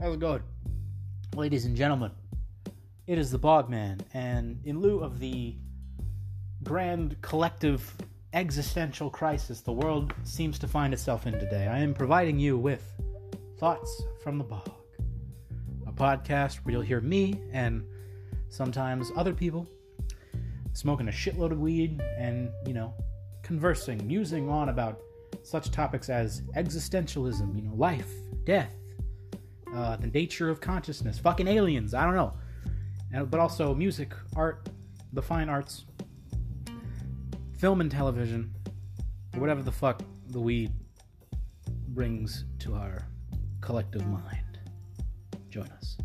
How's it going? Ladies and gentlemen, it is the Bogman, and in lieu of the grand collective existential crisis the world seems to find itself in today, I am providing you with Thoughts from the Bog, a podcast where you'll hear me and sometimes other people smoking a shitload of weed and, you know, conversing, musing on about such topics as existentialism, you know, life, death, uh, the nature of consciousness, fucking aliens, I don't know. And, but also music, art, the fine arts, film and television, whatever the fuck the weed brings to our collective mind. Join us.